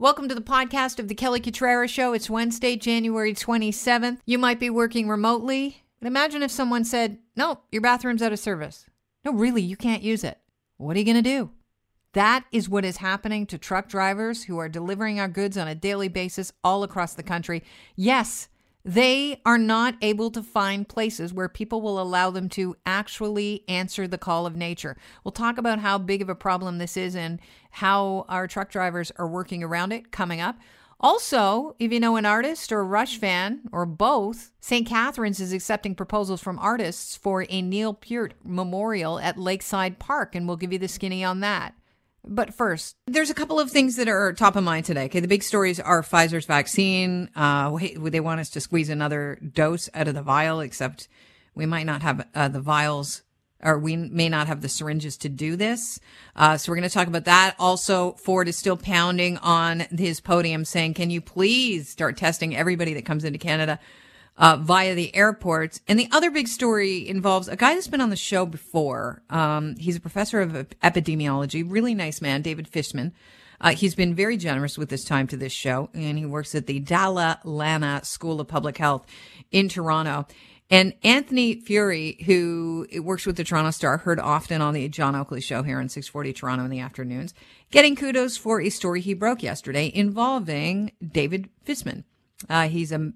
Welcome to the podcast of the Kelly Cutrara Show. It's Wednesday, January 27th. You might be working remotely. And imagine if someone said, No, your bathroom's out of service. No, really, you can't use it. What are you going to do? That is what is happening to truck drivers who are delivering our goods on a daily basis all across the country. Yes, they are not able to find places where people will allow them to actually answer the call of nature. We'll talk about how big of a problem this is and how our truck drivers are working around it coming up. Also, if you know an artist or a Rush fan or both, St. Catharines is accepting proposals from artists for a Neil Peart memorial at Lakeside Park, and we'll give you the skinny on that. But first, there's a couple of things that are top of mind today. Okay, the big stories are Pfizer's vaccine. Uh, they want us to squeeze another dose out of the vial, except we might not have uh, the vials, or we may not have the syringes to do this. Uh, so we're going to talk about that. Also, Ford is still pounding on his podium, saying, "Can you please start testing everybody that comes into Canada?" Uh, via the airports. And the other big story involves a guy that's been on the show before. Um, he's a professor of epidemiology, really nice man, David Fisman. Uh, he's been very generous with his time to this show, and he works at the Dalla Lana School of Public Health in Toronto. And Anthony Furey, who works with the Toronto Star, heard often on the John Oakley show here on 640 Toronto in the afternoons, getting kudos for a story he broke yesterday involving David Fisman. Uh, he's a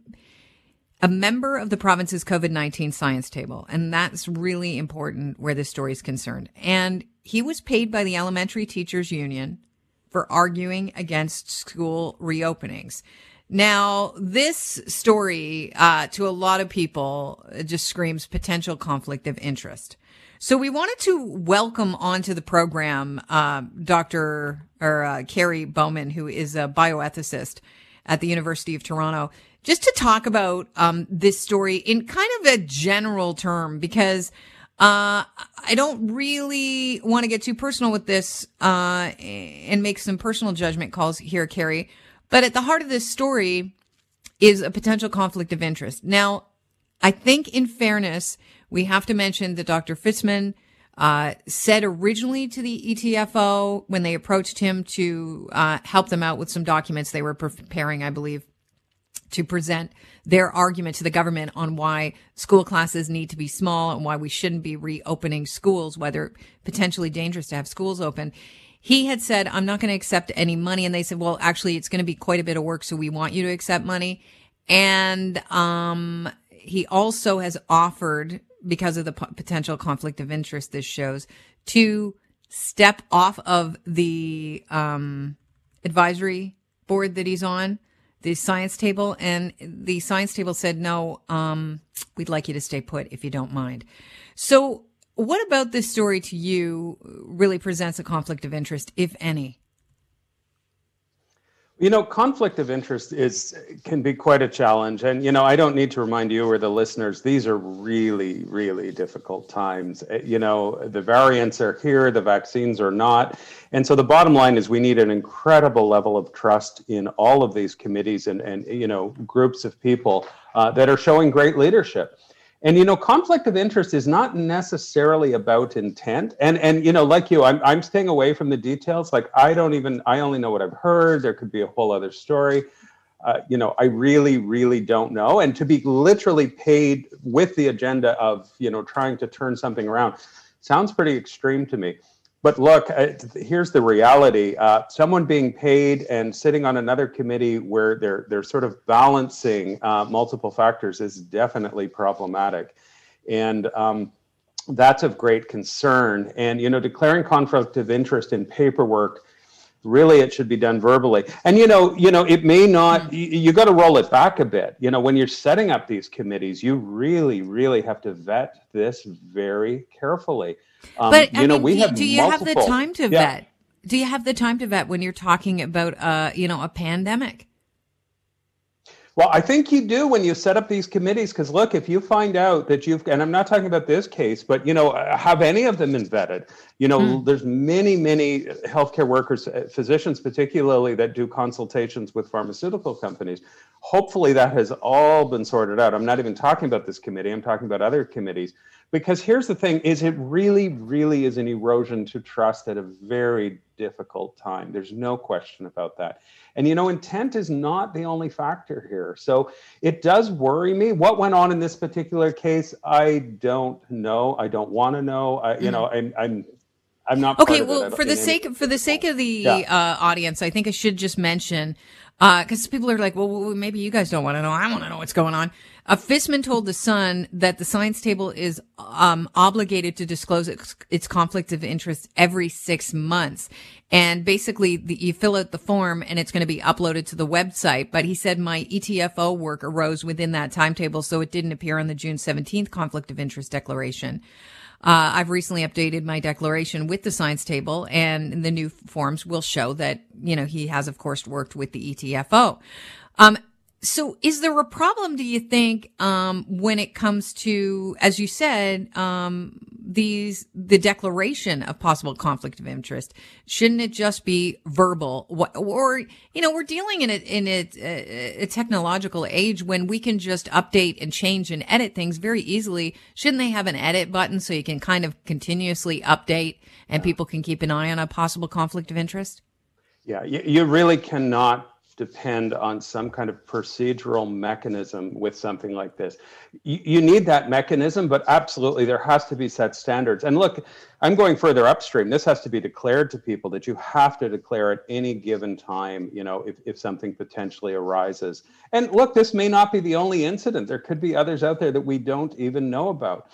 a member of the province's COVID 19 science table. And that's really important where this story is concerned. And he was paid by the Elementary Teachers Union for arguing against school reopenings. Now, this story, uh, to a lot of people, just screams potential conflict of interest. So we wanted to welcome onto the program uh, Dr. or uh, Kerry Bowman, who is a bioethicist at the University of Toronto just to talk about um, this story in kind of a general term because uh, I don't really want to get too personal with this uh, and make some personal judgment calls here, Kerry. But at the heart of this story is a potential conflict of interest. Now, I think in fairness, we have to mention that Dr. Fisman uh, said originally to the ETFO when they approached him to uh, help them out with some documents they were preparing, I believe, to present their argument to the government on why school classes need to be small and why we shouldn't be reopening schools, whether potentially dangerous to have schools open. He had said, I'm not going to accept any money. And they said, well, actually, it's going to be quite a bit of work. So we want you to accept money. And, um, he also has offered, because of the p- potential conflict of interest this shows, to step off of the, um, advisory board that he's on the science table, and the science table said, no, um, we'd like you to stay put if you don't mind. So, what about this story to you really presents a conflict of interest, if any? You know, conflict of interest is can be quite a challenge, and you know, I don't need to remind you or the listeners; these are really, really difficult times. Eh, you know, the variants are here, the vaccines are not, and so the bottom line is we need an incredible level of trust in all of these committees and and you know groups of people uh, that are showing great leadership. And you know, conflict of interest is not necessarily about intent. And and you know, like you, I'm I'm staying away from the details. Like I don't even I only know what I've heard. There could be a whole other story. Uh, you know, I really, really don't know. And to be literally paid with the agenda of you know trying to turn something around sounds pretty extreme to me. But look, uh, here's the reality: uh, someone being paid and sitting on another committee where they're they're sort of balancing uh, multiple factors is definitely problematic, and um, that's of great concern. And you know, declaring conflict of interest in paperwork really it should be done verbally and you know you know it may not you, you got to roll it back a bit you know when you're setting up these committees you really really have to vet this very carefully um, but you I know, mean, we do, have. Do you multiple, have the time to yeah. vet? Do you have the time to vet when you're talking about, uh, you know, a pandemic? Well, I think you do when you set up these committees. Because look, if you find out that you've, and I'm not talking about this case, but you know, have any of them been vetted? You know, mm. there's many, many healthcare workers, uh, physicians particularly, that do consultations with pharmaceutical companies. Hopefully, that has all been sorted out. I'm not even talking about this committee. I'm talking about other committees. because here's the thing is it really really is an erosion to trust at a very difficult time there's no question about that and you know intent is not the only factor here so it does worry me what went on in this particular case i don't know i don't want to know I, you mm. know I'm, I'm I'm not okay. Well, for the sake any- for the sake of the yeah. uh, audience, I think I should just mention because uh, people are like, well, maybe you guys don't want to know. I want to know what's going on. Uh, Fisman told the Sun that the science table is um, obligated to disclose its, its conflict of interest every six months. And basically, the, you fill out the form and it's going to be uploaded to the website. But he said my ETFO work arose within that timetable, so it didn't appear on the June 17th conflict of interest declaration. Uh, I've recently updated my declaration with the science table and the new forms will show that, you know, he has, of course, worked with the ETFO. Um, so is there a problem, do you think, um, when it comes to, as you said, um, these the declaration of possible conflict of interest? Shouldn't it just be verbal? Or you know we're dealing in a in a, a, technological age when we can just update and change and edit things very easily. Shouldn't they have an edit button so you can kind of continuously update and people can keep an eye on a possible conflict of interest? Yeah you, you really cannot depend on some kind of procedural mechanism with something like this. You, you, need that mechanism, but absolutely there has to be set standards. And look, I'm going further upstream. This has to be declared to people that you have to declare at any given time, you know, if, if something potentially arises. And look, this may not be the only incident. There could be others out there that we don't even know about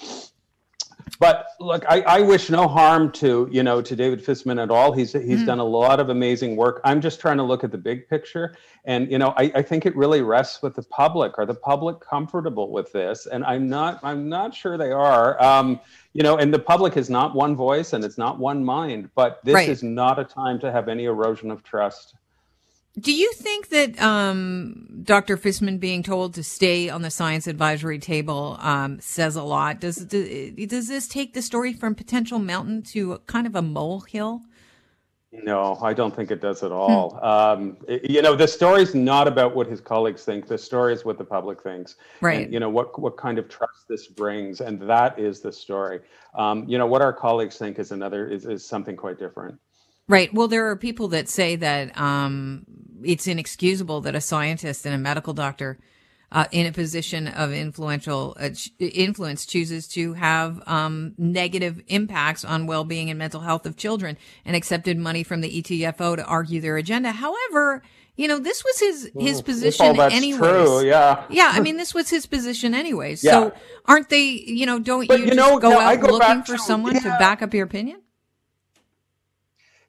but look, I, I, wish no harm to you know to David Fisman at all. He's he's mm. done a lot of amazing work. I'm just trying to look at the big picture, and you know I, I think it really rests with the public. Are the public comfortable with this? And I'm not. I'm not sure they are. Um, you know, and the public is not one voice and it's not one mind. But this right. is not a time to have any erosion of trust. Do you think that um, Dr. Fisman being told to stay on the science advisory table um, says a lot? Does, does this take the story from potential mountain to kind of a molehill? No, I don't think it does at all. Hmm. Um, it, you know, the story is not about what his colleagues think. The story is what the public thinks. Right. And, you know what what kind of trust this brings, and that is the story. Um, you know what our colleagues think is another is, is something quite different. Right. Well, there are people that say that um, it's inexcusable that a scientist and a medical doctor uh, in a position of influential uh, influence chooses to have um, negative impacts on well-being and mental health of children and accepted money from the ETFO to argue their agenda. However, you know, this was his his position anyway. Yeah. Yeah, I mean, this was his position anyways. Yeah. So aren't they? You know, don't but you, you know, go out go looking for to, someone yeah. to back up your opinion?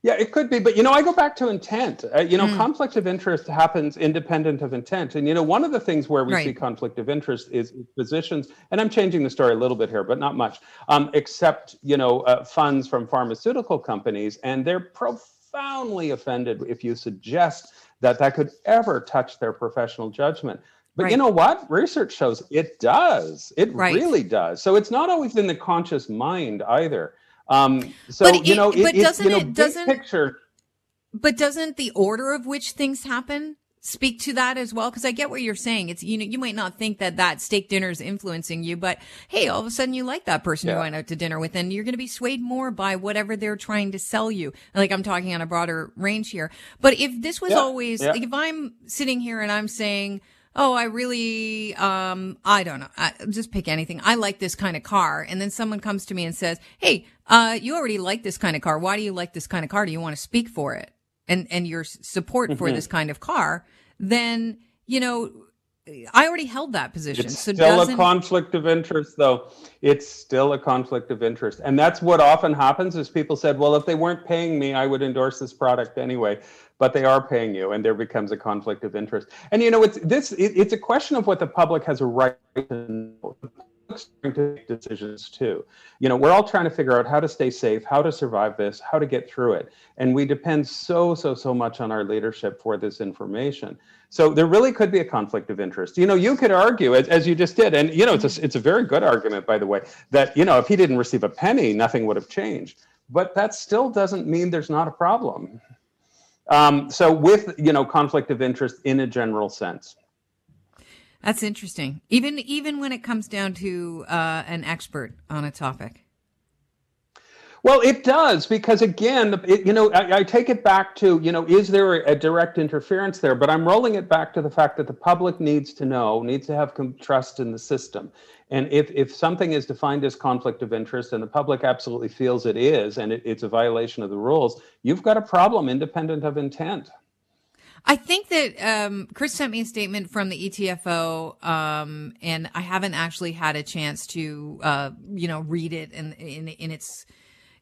Yeah, it could be, but you know, I go back to intent. Uh, you know, mm. conflict of interest happens independent of intent, and you know, one of the things where we right. see conflict of interest is physicians, and I'm changing the story a little bit here, but not much. Um, accept you know uh, funds from pharmaceutical companies, and they're profoundly offended if you suggest that that could ever touch their professional judgment. But right. you know what? Research shows it does. It right. really does. So it's not always in the conscious mind either. Um, so but you know, it, but doesn't you know, it doesn't picture. But doesn't the order of which things happen speak to that as well? Because I get what you're saying. It's you know you might not think that that steak dinner is influencing you, but hey, all of a sudden you like that person yeah. you're going out to dinner with, and you're going to be swayed more by whatever they're trying to sell you. Like I'm talking on a broader range here. But if this was yeah. always yeah. like if I'm sitting here and I'm saying oh, I really, um, I don't know. I, just pick anything. I like this kind of car. And then someone comes to me and says, Hey, uh, you already like this kind of car. Why do you like this kind of car? Do you want to speak for it? And, and your support mm-hmm. for this kind of car, then, you know, I already held that position. It's so still a conflict of interest, though. It's still a conflict of interest, and that's what often happens. Is people said, "Well, if they weren't paying me, I would endorse this product anyway." but they are paying you and there becomes a conflict of interest and you know it's this it, it's a question of what the public has a right to know to make decisions too. You know, we're all trying to figure out how to stay safe, how to survive this, how to get through it. And we depend so, so, so much on our leadership for this information. So there really could be a conflict of interest. You know, you could argue, as, as you just did, and you know, it's a, it's a very good argument, by the way, that you know, if he didn't receive a penny, nothing would have changed. But that still doesn't mean there's not a problem. Um, so with you know conflict of interest in a general sense. That's interesting. Even even when it comes down to uh, an expert on a topic. Well, it does because again, it, you know, I, I, take it back to you know, is there a, a, direct interference there? But I'm rolling it back to the fact that the public needs to know, needs to have trust in the system. And if if something is defined as conflict of interest, and the public absolutely feels it is, and it, it's a violation of the rules, you've got a problem, independent of intent. I think that um, Chris sent me a statement from the ETFO, um, and I haven't actually had a chance to, uh, you know, read it in, in, in its,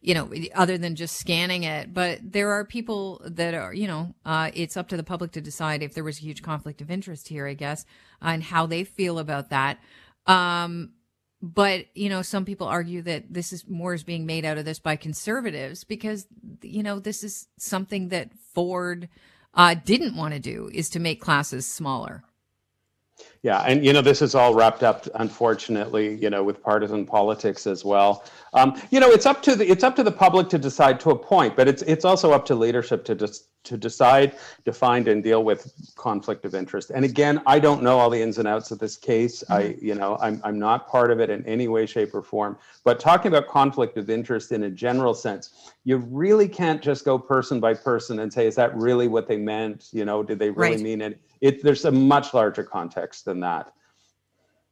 you know, other than just scanning it. But there are people that are, you know, uh, it's up to the public to decide if there was a huge conflict of interest here, I guess, and how they feel about that. Um, but you know, some people argue that this is more is being made out of this by conservatives because you know this is something that Ford uh, didn't want to do is to make classes smaller. Yeah, and you know this is all wrapped up, unfortunately, you know, with partisan politics as well. Um, you know, it's up to the it's up to the public to decide to a point, but it's it's also up to leadership to just to decide, define, and deal with conflict of interest. And again, I don't know all the ins and outs of this case. Mm-hmm. I, you know, I'm I'm not part of it in any way, shape, or form. But talking about conflict of interest in a general sense, you really can't just go person by person and say, is that really what they meant? You know, did they really right. mean it? It there's a much larger context than that.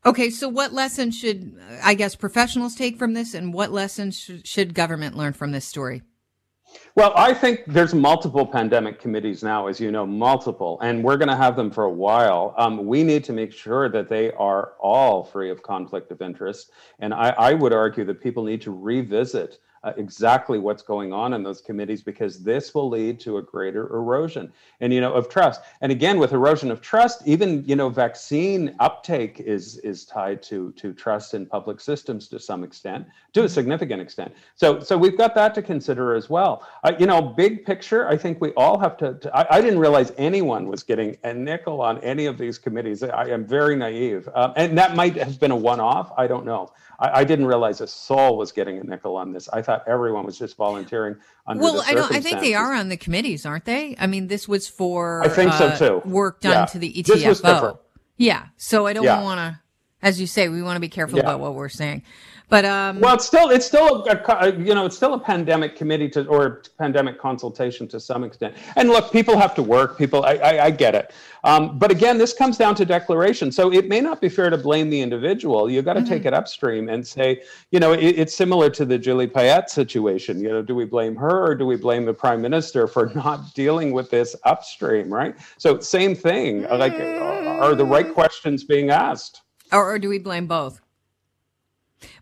Okay, so what lessons should I guess professionals take from this, and what lessons should, should government learn from this story? Well, I think there's multiple pandemic committees now, as you know, multiple, and we're going to have them for a while. Um, we need to make sure that they are all free of conflict of interest. And I, I would argue that people need to revisit uh, exactly what's going on in those committees because this will lead to a greater erosion and you know of trust. And again with erosion of trust even you know vaccine uptake is is tied to to trust in public systems to some extent to a significant extent. So so we've got that to consider as well. Uh, you know big picture i think we all have to, to I, I, didn't realize anyone was getting a nickel on any of these committees. I am very naive. Uh, and that might have been a one-off. I don't know. I, I, didn't realize a soul was getting a nickel on this. I thought everyone was just volunteering. Under well, I don't. I think they are on the committees, aren't they? I mean, this was for I think uh, so too. Work done yeah. to the ETFO. Yeah. So I don't yeah. want to, as you say, we want to be careful yeah. about what we're saying. But um, well, it's still it's still a, you know it's still a pandemic committee to or pandemic consultation to some extent. And look, people have to work. People, I I, I get it. Um, but again, this comes down to declaration. So it may not be fair to blame the individual. You've got to mm-hmm. take it upstream and say, you know, it, it's similar to the Julie Payette situation. You know, do we blame her or do we blame the prime minister for not dealing with this upstream? Right. So same thing. Like, are the right questions being asked? Or, or do we blame both?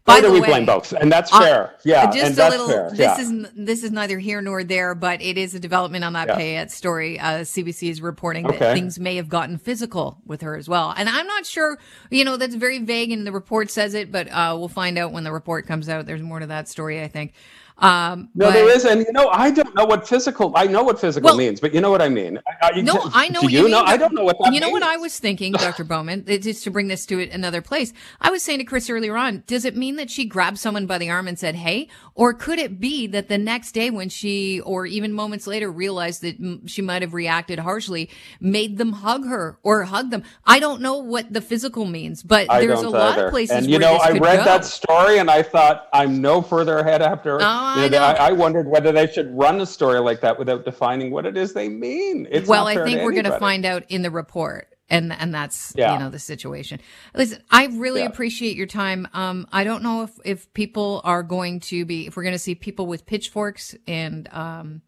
By the we way, blame both, and that's uh, fair. Yeah, just and a little. Fair. This yeah. is this is neither here nor there, but it is a development on that yeah. Payette story. Uh, CBC is reporting okay. that things may have gotten physical with her as well, and I'm not sure. You know, that's very vague, and the report says it, but uh, we'll find out when the report comes out. There's more to that story, I think. Um, no, but, there is, and you know, I don't know what physical. I know what physical well, means, but you know what I mean. I, no, I know. Do you, you know? I don't know what that. You know means. what I was thinking, Dr. Bowman. Just to bring this to another place, I was saying to Chris earlier on. Does it mean that she grabbed someone by the arm and said, "Hey," or could it be that the next day when she, or even moments later, realized that she might have reacted harshly, made them hug her or hug them? I don't know what the physical means, but I there's a lot of places. And you know, I read go. that story and I thought I'm no further ahead after. Oh, you know, I, I, I wondered whether they should run a story like that without defining what it is they mean. It's well, I think we're going to find out in the report. And and that's yeah. you know the situation. Listen, I really yeah. appreciate your time. Um, I don't know if if people are going to be if we're going to see people with pitchforks and um,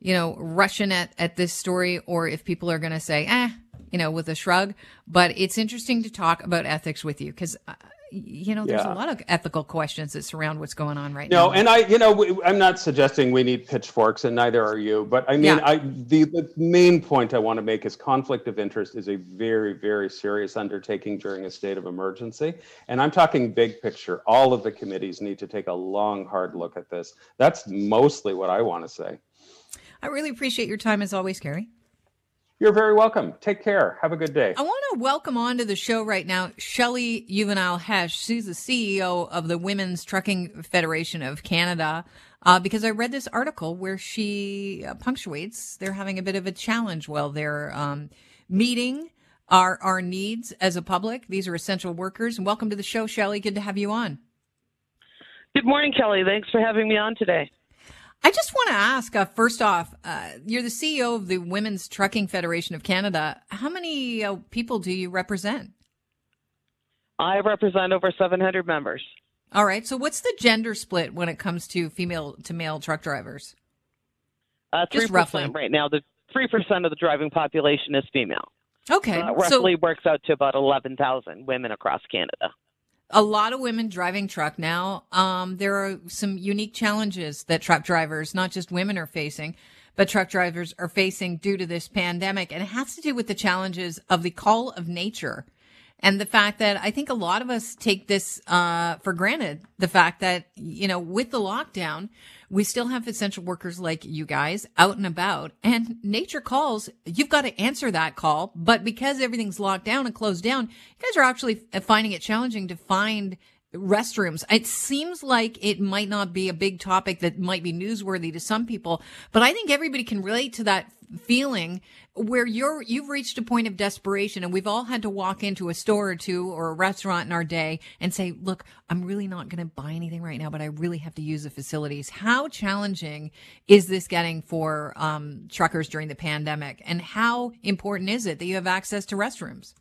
you know, rushing at at this story, or if people are going to say, eh, you know, with a shrug. But it's interesting to talk about ethics with you because uh, you know, there's yeah. a lot of ethical questions that surround what's going on right no, now. No, and I, you know, I'm not suggesting we need pitchforks, and neither are you. But I mean, yeah. I the, the main point I want to make is conflict of interest is a very, very serious undertaking during a state of emergency, and I'm talking big picture. All of the committees need to take a long, hard look at this. That's mostly what I want to say. I really appreciate your time as always, Kerry. You're very welcome. Take care. Have a good day. I want to welcome onto the show right now Shelley Uvanile-Hesch. She's the CEO of the Women's Trucking Federation of Canada. Uh, because I read this article where she uh, punctuates they're having a bit of a challenge while they're um, meeting our our needs as a public. These are essential workers. And welcome to the show, Shelley. Good to have you on. Good morning, Kelly. Thanks for having me on today. I just want to ask uh, first off, uh, you're the CEO of the Women's Trucking Federation of Canada. How many uh, people do you represent? I represent over 700 members. All right. So, what's the gender split when it comes to female to male truck drivers? Uh, 3% Just roughly. right now. The 3% of the driving population is female. Okay. So roughly so, works out to about 11,000 women across Canada a lot of women driving truck now. Um, there are some unique challenges that truck drivers, not just women, are facing, but truck drivers are facing due to this pandemic. And it has to do with the challenges of the call of nature and the fact that I think a lot of us take this uh, for granted. The fact that you know, with the lockdown, we still have essential workers like you guys out and about, and nature calls. You've got to answer that call, but because everything's locked down and closed down, you guys are actually finding it challenging to find restrooms. It seems like it might not be a big topic that might be newsworthy to some people, but I think everybody can relate to that feeling where you're you've reached a point of desperation and we've all had to walk into a store or two or a restaurant in our day and say look i'm really not going to buy anything right now but i really have to use the facilities how challenging is this getting for um, truckers during the pandemic and how important is it that you have access to restrooms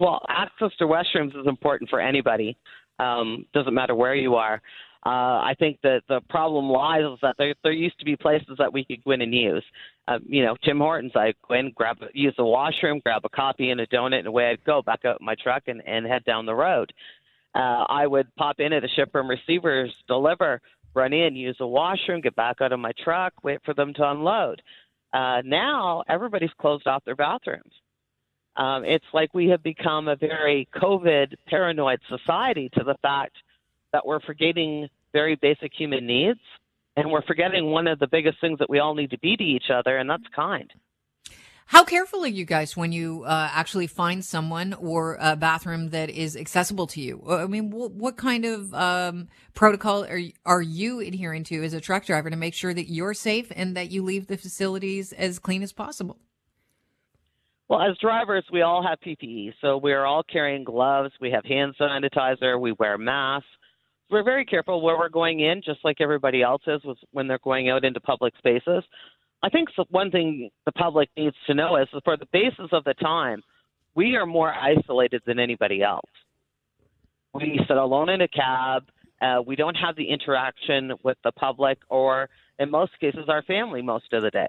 well, access to restrooms is important for anybody. Um, doesn't matter where you are. Uh, I think that the problem lies is that there, there used to be places that we could go in and use. Uh, you know, Tim Hortons, I'd go in, grab, use the washroom, grab a coffee and a donut, and away I'd go back up my truck and, and head down the road. Uh, I would pop in at a shipper and receivers, deliver, run in, use the washroom, get back out of my truck, wait for them to unload. Uh, now everybody's closed off their bathrooms. Um, it's like we have become a very COVID paranoid society to the fact that we're forgetting very basic human needs and we're forgetting one of the biggest things that we all need to be to each other, and that's kind. How careful are you guys when you uh, actually find someone or a bathroom that is accessible to you? I mean, what, what kind of um, protocol are are you adhering to as a truck driver to make sure that you're safe and that you leave the facilities as clean as possible? Well, as drivers, we all have PPE. So we're all carrying gloves. We have hand sanitizer. We wear masks. We're very careful where we're going in, just like everybody else is when they're going out into public spaces. I think one thing the public needs to know is for the basis of the time, we are more isolated than anybody else. We sit alone in a cab. Uh, we don't have the interaction with the public or, in most cases, our family most of the day.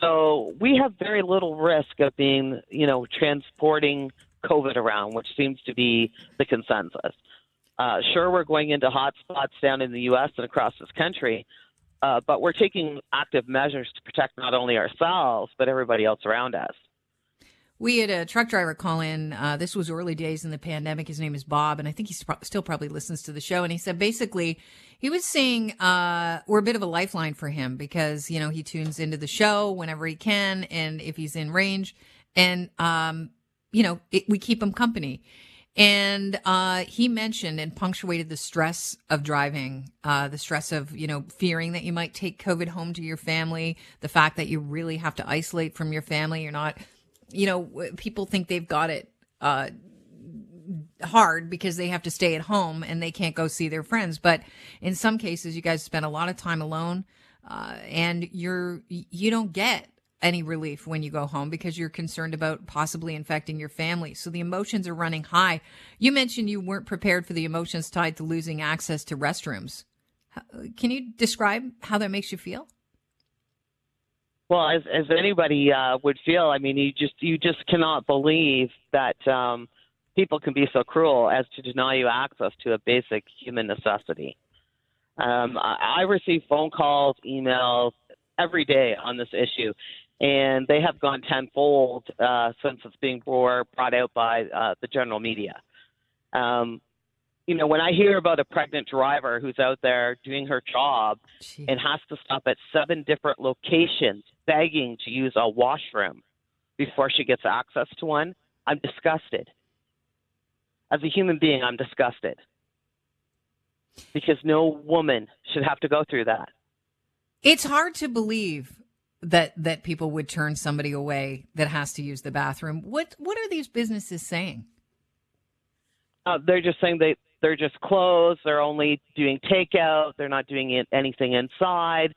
So we have very little risk of being, you know, transporting COVID around, which seems to be the consensus. Uh, sure, we're going into hot spots down in the U.S. and across this country, uh, but we're taking active measures to protect not only ourselves, but everybody else around us. We had a truck driver call in. Uh, this was early days in the pandemic. His name is Bob, and I think he still probably listens to the show. And he said basically he was saying uh, we're a bit of a lifeline for him because you know he tunes into the show whenever he can, and if he's in range, and um, you know it, we keep him company. And uh, he mentioned and punctuated the stress of driving, uh, the stress of you know fearing that you might take COVID home to your family, the fact that you really have to isolate from your family. You're not you know, people think they've got it uh, hard because they have to stay at home and they can't go see their friends. But in some cases, you guys spend a lot of time alone, uh, and you're you don't get any relief when you go home because you're concerned about possibly infecting your family. So the emotions are running high. You mentioned you weren't prepared for the emotions tied to losing access to restrooms. Can you describe how that makes you feel? Well, as as anybody uh, would feel, I mean, you just you just cannot believe that um, people can be so cruel as to deny you access to a basic human necessity. Um, I, I receive phone calls, emails every day on this issue, and they have gone tenfold uh, since it's being brought out by uh, the general media. Um, you know, when I hear about a pregnant driver who's out there doing her job Jeez. and has to stop at seven different locations begging to use a washroom before she gets access to one, I'm disgusted. As a human being, I'm disgusted. Because no woman should have to go through that. It's hard to believe that that people would turn somebody away that has to use the bathroom. What what are these businesses saying? Uh, they're just saying they they're just closed. They're only doing takeout. They're not doing anything inside.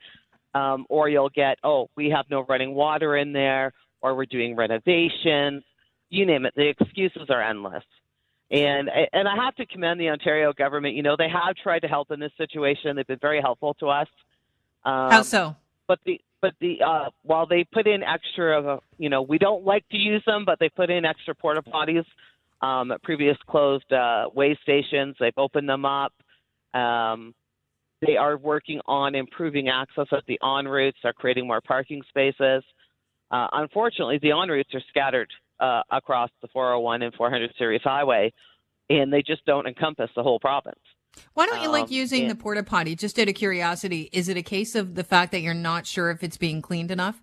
Um, or you'll get, oh, we have no running water in there, or we're doing renovations. You name it. The excuses are endless. And and I have to commend the Ontario government. You know, they have tried to help in this situation. They've been very helpful to us. Um, How so? But the but the uh, while they put in extra of a, you know, we don't like to use them, but they put in extra porta potties um, at previous closed uh, way stations. They've opened them up. Um, they are working on improving access at the ONroutes. They're creating more parking spaces. Uh, unfortunately, the ONroutes are scattered uh, across the 401 and 400 series highway, and they just don't encompass the whole province. Why don't you um, like using and, the porta potty? Just out of curiosity, is it a case of the fact that you're not sure if it's being cleaned enough?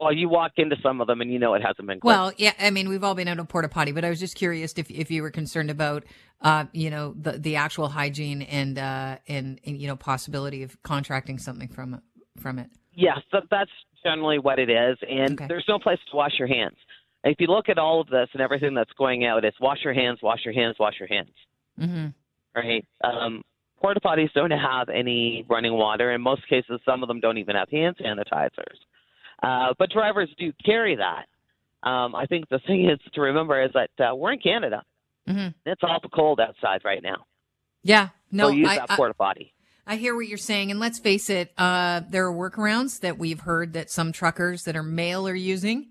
Well, you walk into some of them and you know it hasn't been. Cleaned. Well, yeah, I mean we've all been out of porta potty, but I was just curious if if you were concerned about, uh, you know, the the actual hygiene and uh and, and you know possibility of contracting something from from it. Yes, that's generally what it is, and okay. there's no place to wash your hands. And if you look at all of this and everything that's going out, it's wash your hands, wash your hands, wash your hands. Mm-hmm. Right. Um, porta potties don't have any running water. In most cases, some of them don't even have hand sanitizers. Uh, but drivers do carry that. Um, I think the thing is to remember is that uh, we're in Canada. Mm-hmm. It's awful cold outside right now. Yeah, no, so use I, that porta potty. I, hear what you're saying, and let's face it, uh, there are workarounds that we've heard that some truckers that are male are using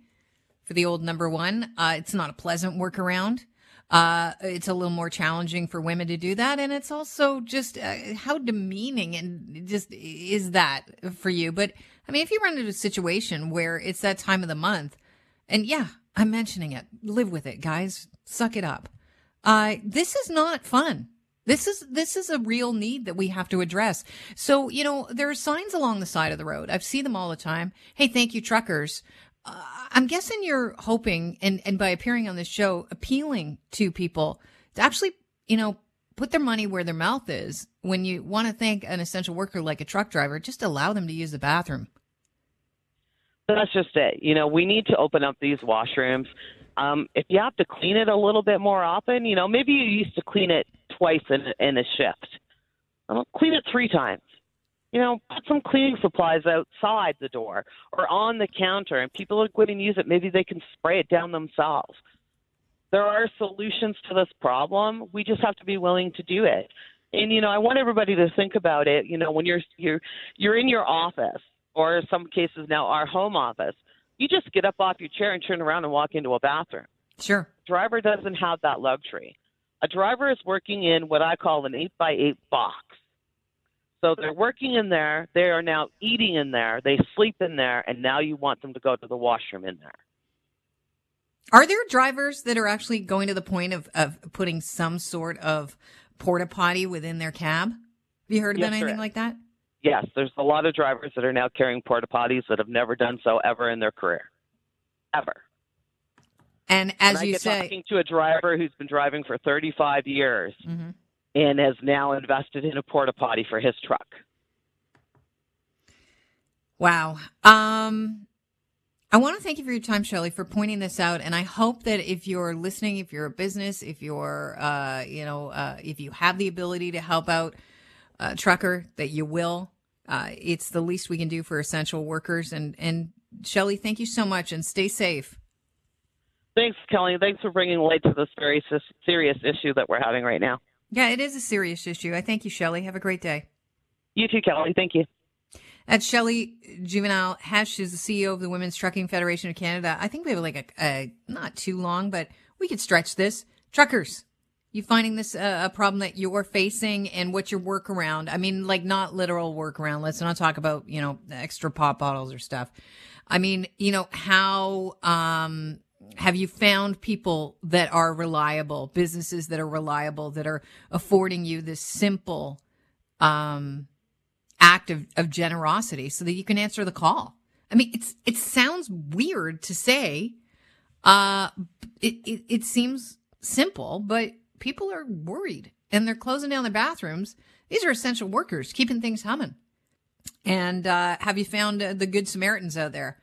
for the old number one. Uh, it's not a pleasant workaround. Uh, it's a little more challenging for women to do that. And it's also just uh, how demeaning and just is that for you. But I mean, if you run into a situation where it's that time of the month, and yeah, I'm mentioning it, live with it, guys, suck it up. Uh, this is not fun. This is this is a real need that we have to address. So, you know, there are signs along the side of the road. I've seen them all the time. Hey, thank you truckers I'm guessing you're hoping, and, and by appearing on this show, appealing to people to actually, you know, put their money where their mouth is. When you want to thank an essential worker like a truck driver, just allow them to use the bathroom. That's just it. You know, we need to open up these washrooms. Um, if you have to clean it a little bit more often, you know, maybe you used to clean it twice in, in a shift. Well, clean it three times you know, put some cleaning supplies outside the door or on the counter, and people are going to use it. Maybe they can spray it down themselves. There are solutions to this problem. We just have to be willing to do it. And you know, I want everybody to think about it. You know, when you're you're you're in your office, or in some cases now our home office, you just get up off your chair and turn around and walk into a bathroom. Sure. Driver doesn't have that luxury. A driver is working in what I call an eight by eight box so they're working in there. They are now eating in there. They sleep in there, and now you want them to go to the washroom in there. Are there drivers that are actually going to the point of, of putting some sort of porta potty within their cab? Have you heard about yes, anything like that? Yes, there's a lot of drivers that are now carrying porta potties that have never done so ever in their career, ever. And as you say, talking to a driver who's been driving for 35 years. Mm-hmm and has now invested in a porta potty for his truck. Wow. Um, I want to thank you for your time, Shelley, for pointing this out. And I hope that if you're listening, if you're a business, if you're, uh, you know, uh, if you have the ability to help out a trucker, that you will. Uh, it's the least we can do for essential workers. And, and Shelley, thank you so much and stay safe. Thanks, Kelly. Thanks for bringing light to this very serious issue that we're having right now. Yeah, it is a serious issue. I thank you, Shelley. Have a great day. You too, Kelly. Thank you. That's Shelley Uvanile-Hesch is the CEO of the Women's Trucking Federation of Canada. I think we have like a, a not too long, but we could stretch this. Truckers, you finding this uh, a problem that you're facing and what's your workaround? I mean, like not literal workaround. Let's not talk about, you know, extra pop bottles or stuff. I mean, you know, how, um, have you found people that are reliable, businesses that are reliable, that are affording you this simple um, act of, of generosity so that you can answer the call? I mean, it's it sounds weird to say. Uh, it, it, it seems simple, but people are worried and they're closing down their bathrooms. These are essential workers keeping things humming. And uh, have you found uh, the good Samaritans out there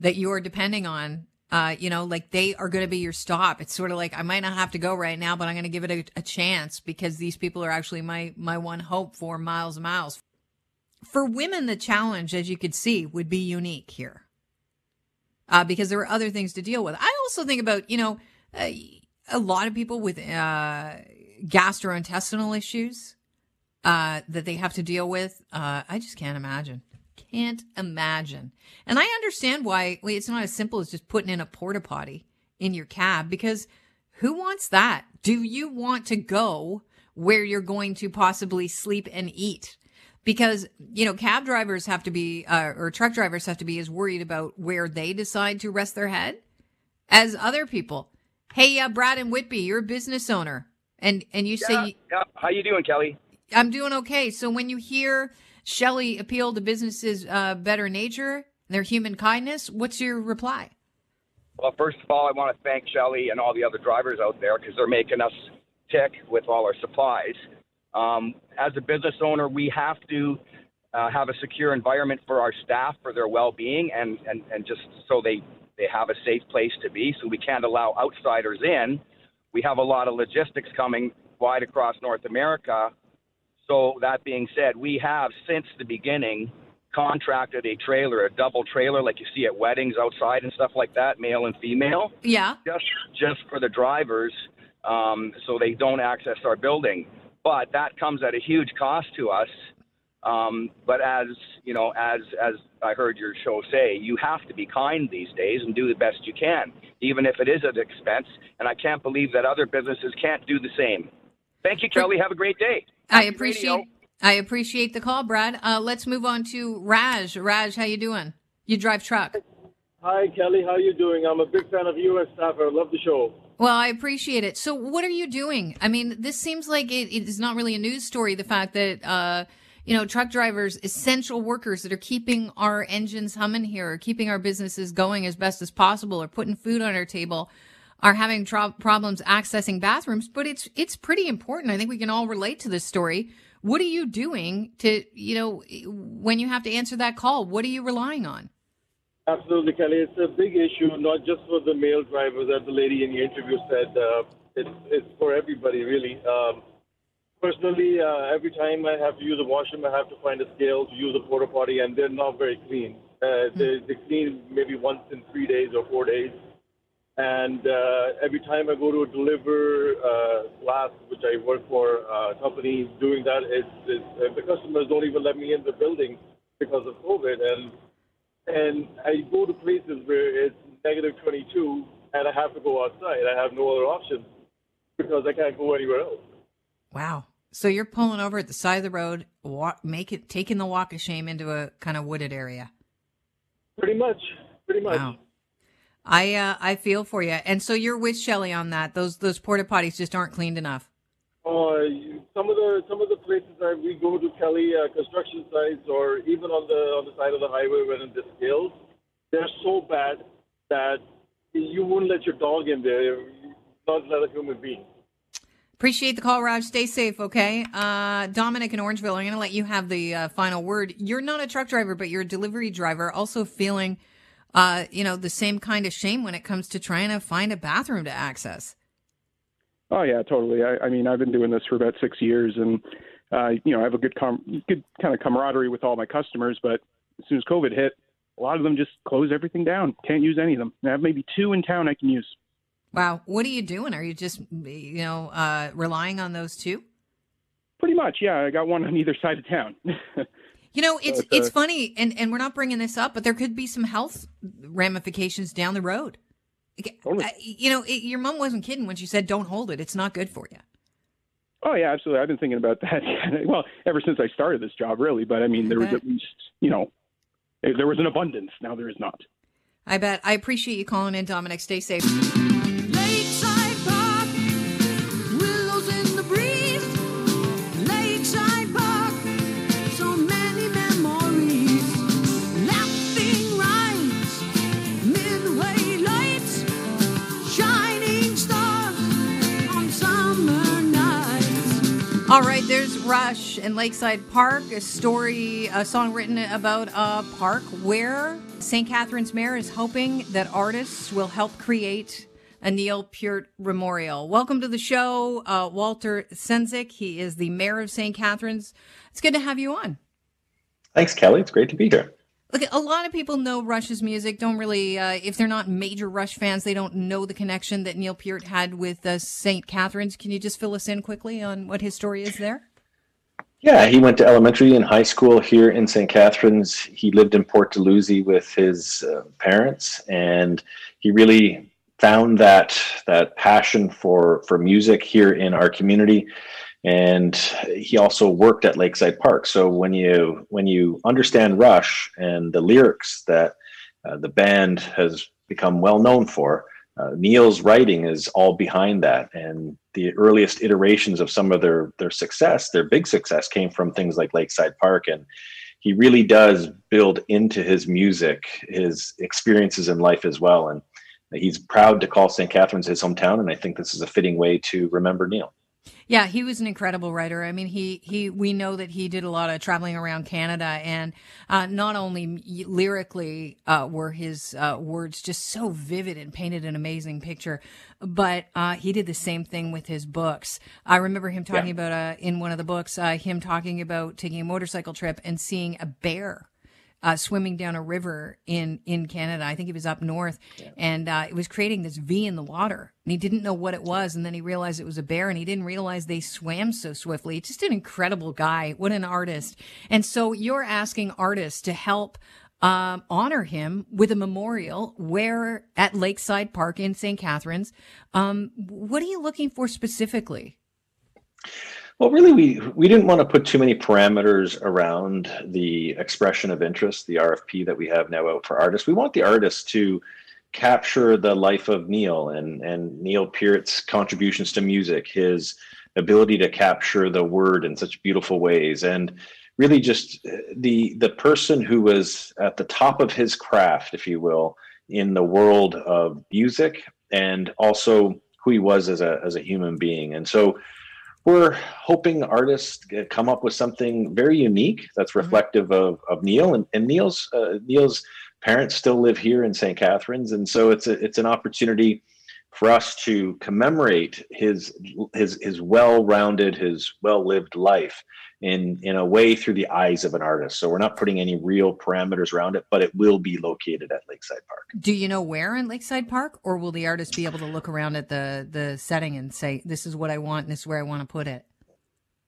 that you are depending on? Uh, you know, like they are going to be your stop. It's sort of like I might not have to go right now, but I'm going to give it a, a chance because these people are actually my my one hope for miles and miles. For women, the challenge, as you could see, would be unique here uh, because there are other things to deal with. I also think about, you know, a lot of people with uh, gastrointestinal issues uh, that they have to deal with. Uh, I just can't imagine. Can't imagine. And I understand why it's not as simple as just putting in a porta potty in your cab because who wants that? Do you want to go where you're going to possibly sleep and eat? Because, you know, cab drivers have to be, uh, or truck drivers have to be as worried about where they decide to rest their head as other people. Hey, uh, Brad and Whitby, you're a business owner. And, and you Yeah, say, yeah. How you doing, Kelly? I'm doing okay. So when you hear Shelley appeal to businesses' uh, better nature, their human kindness, what's your reply? Well, first of all, I want to thank Shelley and all the other drivers out there because they're making us tick with all our supplies. Um, as a business owner, we have to uh, have a secure environment for our staff for their well-being and, and, and just so they, they have a safe place to be. So we can't allow outsiders in. We have a lot of logistics coming wide across North America. So that being said, we have since the beginning contracted a trailer, a double trailer like you see at weddings outside and stuff like that, male and female, Yeah. just just for the drivers, um, so they don't access our building. But that comes at a huge cost to us. Um, but as you know, as as I heard your show say, you have to be kind these days and do the best you can, even if it is at expense. And I can't believe that other businesses can't do the same. Thank you, Kelly. Have a great day. I appreciate radio. I appreciate the call, Brad. Uh, let's move on to Raj. Raj, how you doing? You drive truck. Hi, Kelly. How you doing? I'm a big fan of you and Staffer. Love the show. Well, I appreciate it. So, what are you doing? I mean, this seems like it, it is not really a news story. The fact that uh, you know truck drivers, essential workers that are keeping our engines humming here, are keeping our businesses going as best as possible, are putting food on our table, are having tro- problems accessing bathrooms. But it's it's pretty important. I think we can all relate to this story. What are you doing to you know when you have to answer that call? What are you relying on? Absolutely, Kelly. It's a big issue, not just for the male drivers, as the lady in the interview said. Uh, it's it's for everybody, really. Um, personally, uh, every time I have to use a washroom, I have to find a scale to use a porta potty, and they're not very clean. Uh, they, they clean maybe once in three days or four days. And uh, every time I go to deliver uh, glass, which I work for a company doing that, it's, it's, uh, the customers don't even let me in the building because of COVID. And and I go to places where it's negative 22, and I have to go outside. I have no other option because I can't go anywhere else. Wow. So you're pulling over at the side of the road, walk, make it, taking the walk of shame into a kind of wooded area. Pretty much, pretty much. Wow. I uh, I feel for you, and so you're with Shelley on that. Those those porta potties just aren't cleaned enough. Uh, some of the some of the places that we go to, Kelly, uh, construction sites, or even on the on the side of the highway when it's scales, they're so bad that you wouldn't let your dog in there, not let a human being. Appreciate the call, Raj. Stay safe, okay? Uh, Dominic in Orangeville, I'm going to let you have the uh, final word. You're not a truck driver, but you're a delivery driver, also feeling, uh, you know, the same kind of shame when it comes to trying to find a bathroom to access. Oh yeah, totally. I, I mean, I've been doing this for about six years, and uh, you know, I have a good com- good kind of camaraderie with all my customers. But as soon as COVID hit, a lot of them just closed everything down. Can't use any of them. I have maybe two in town I can use. Wow. What are you doing? Are you just, you know, uh, relying on those two? Pretty much, yeah. I got one on either side of town. You know, it's uh, it's funny, and and we're not bringing this up, but there could be some health ramifications down the road. Totally. You know, it, your mom wasn't kidding when she said, "Don't hold it; it's not good for you." oh yeah, absolutely. I've been thinking about that. well, ever since I started this job, really. But I mean, there was at least you know, there was an abundance. Now there is not. I bet. I appreciate you calling in, Dominic. Stay safe. All right, there's Rush in Lakeside Park, a story, a song written about a park where St. Catharines Mayor is hoping that artists will help create a Neil Peart Memorial. Welcome to the show, uh, Walter Sendzik. He is the mayor of St. Catharines. It's good to have you on. Thanks, Kelly. It's great to be here. Look, a lot of people know Rush's music. Don't really, uh, if they're not major Rush fans, they don't know the connection that Neil Peart had with uh, St. Catharines. Can you just fill us in quickly on what his story is there? Yeah, he went to elementary and high school here in St. Catharines. He lived in Port Dalhousie with his uh, parents, and he really found that that passion for for music here in our community. And he also worked at Lakeside Park. So when you when you understand Rush and the lyrics that uh, the band has become well known for, uh, Neil's writing is all behind that. And the earliest iterations of some of their their success, their big success, came from things like Lakeside Park. And he really does build into his music his experiences in life as well. And he's proud to call St. Catharines his hometown. And I think this is a fitting way to remember Neil. Yeah, he was an incredible writer. I mean, he he we know that he did a lot of traveling around Canada, and uh, not only lyrically uh, were his uh, words just so vivid and painted an amazing picture, but uh, he did the same thing with his books. I remember him talking Yeah. about uh, in one of the books, uh, him talking about taking a motorcycle trip and seeing a bear uh, swimming down a river in in Canada. I think he was up north, and uh, it was creating this V in the water. And he didn't know what it was, and then he realized it was a bear, and he didn't realize they swam so swiftly. Just an incredible guy. What an artist! And so you're asking artists to help. Um, honor him with a memorial where at Lakeside Park in St. Catharines. Um, what are you looking for specifically? Well, really, we we didn't want to put too many parameters around the expression of interest, the RFP that we have now out for artists. We want the artists to capture the life of Neil and and Neil Peart's contributions to music, his ability to capture the word in such beautiful ways, and really just uh, the the person who was at the top of his craft, if you will, in the world of music, and also who he was as a as a human being. And so we're hoping artists uh, come up with something very unique that's reflective of, of Neil and, and Neil's uh, Neil's parents still live here in St. Catharines, and so it's a, it's an opportunity for us to commemorate his his his well-rounded, his well-lived life in in a way through the eyes of an artist. So we're not putting any real parameters around it, but it will be located at Lakeside Park. Do you know where in Lakeside Park, or will the artist be able to look around at the the setting and say, "This is what I want, and this is where I want to put it"?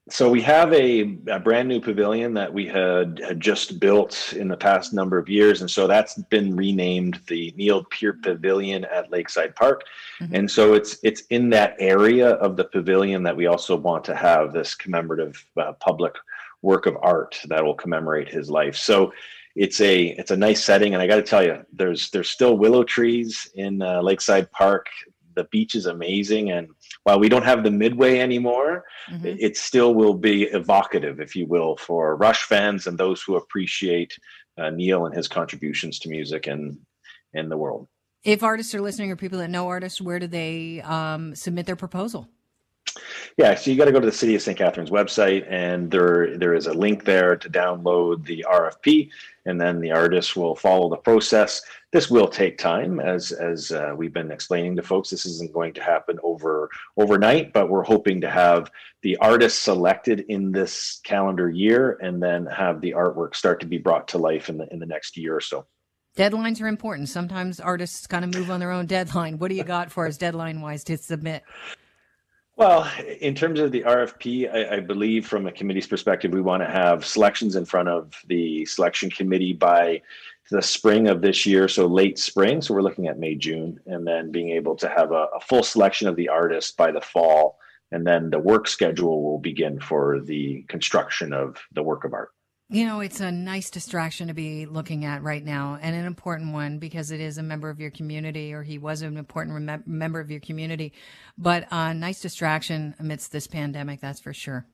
So we have a, a brand new pavilion that we had, had just built in the past number of years, and so that's been renamed the Neil Peart Pavilion at Lakeside Park. Mhm. And so it's it's in that area of the pavilion that we also want to have this commemorative uh, public work of art that will commemorate his life. So it's a it's a nice setting, and I got to tell you, there's there's still willow trees in uh, Lakeside Park. The beach is amazing, and while we don't have the midway anymore, Mhm. it it still will be evocative, if you will, for Rush fans and those who appreciate uh, Neil and his contributions to music and in the world. If artists are listening, or people that know artists, where do they um, submit their proposal? Yeah, so you got to go to the City of St. Catharines website, and there there is a link there to download the RFP, and then the artist will follow the process. This will take time, as as uh, we've been explaining to folks. This isn't going to happen over overnight, but we're hoping to have the artist selected in this calendar year, and then have the artwork start to be brought to life in the in the next year or so. Deadlines are important. Sometimes artists kind of move on their own deadline. What do you got for us deadline wise to submit? Well, in terms of the RFP, I, I believe from a committee's perspective, we want to have selections in front of the selection committee by the spring of this year, so late spring. So we're looking at May, June, and then being able to have a, a full selection of the artists by the fall. And then the work schedule will begin for the construction of the work of art. You know, it's a nice distraction to be looking at right now, and an important one because it is a member of your community, or he was an important remem- member of your community. But a nice distraction amidst this pandemic, that's for sure.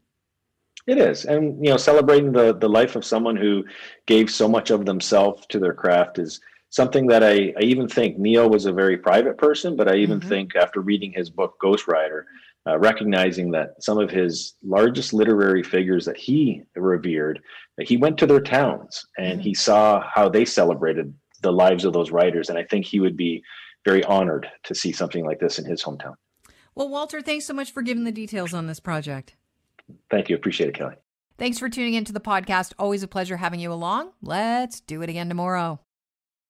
It is, and you know, celebrating the the life of someone who gave so much of themselves to their craft is something that I, I even think Neil was a very private person, but I even Mhm. think after reading his book Ghost Rider uh, recognizing that some of his largest literary figures that he revered, that he went to their towns and he saw how they celebrated the lives of those writers. And I think he would be very honored to see something like this in his hometown. Well, Walter, thanks so much for giving the details on this project. Thank you. Appreciate it, Kelly. Thanks for tuning into the podcast. Always a pleasure having you along. Let's do it again tomorrow.